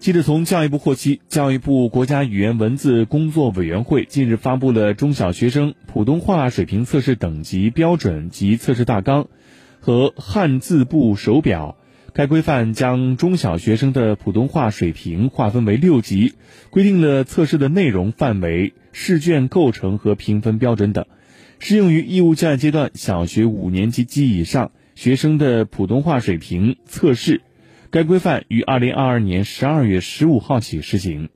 记者从教育部获悉，教育部国家语言文字工作委员会近日发布了中小学生普通话水平测试等级标准及测试大纲和汉字部手表。该规范将中小学生的普通话水平划分为六级，规定了测试的内容范围、试卷构成和评分标准等，适用于义务教育阶段小学五年级及以上学生的普通话水平测试。该规范于二零二二年十二月十五号起施行。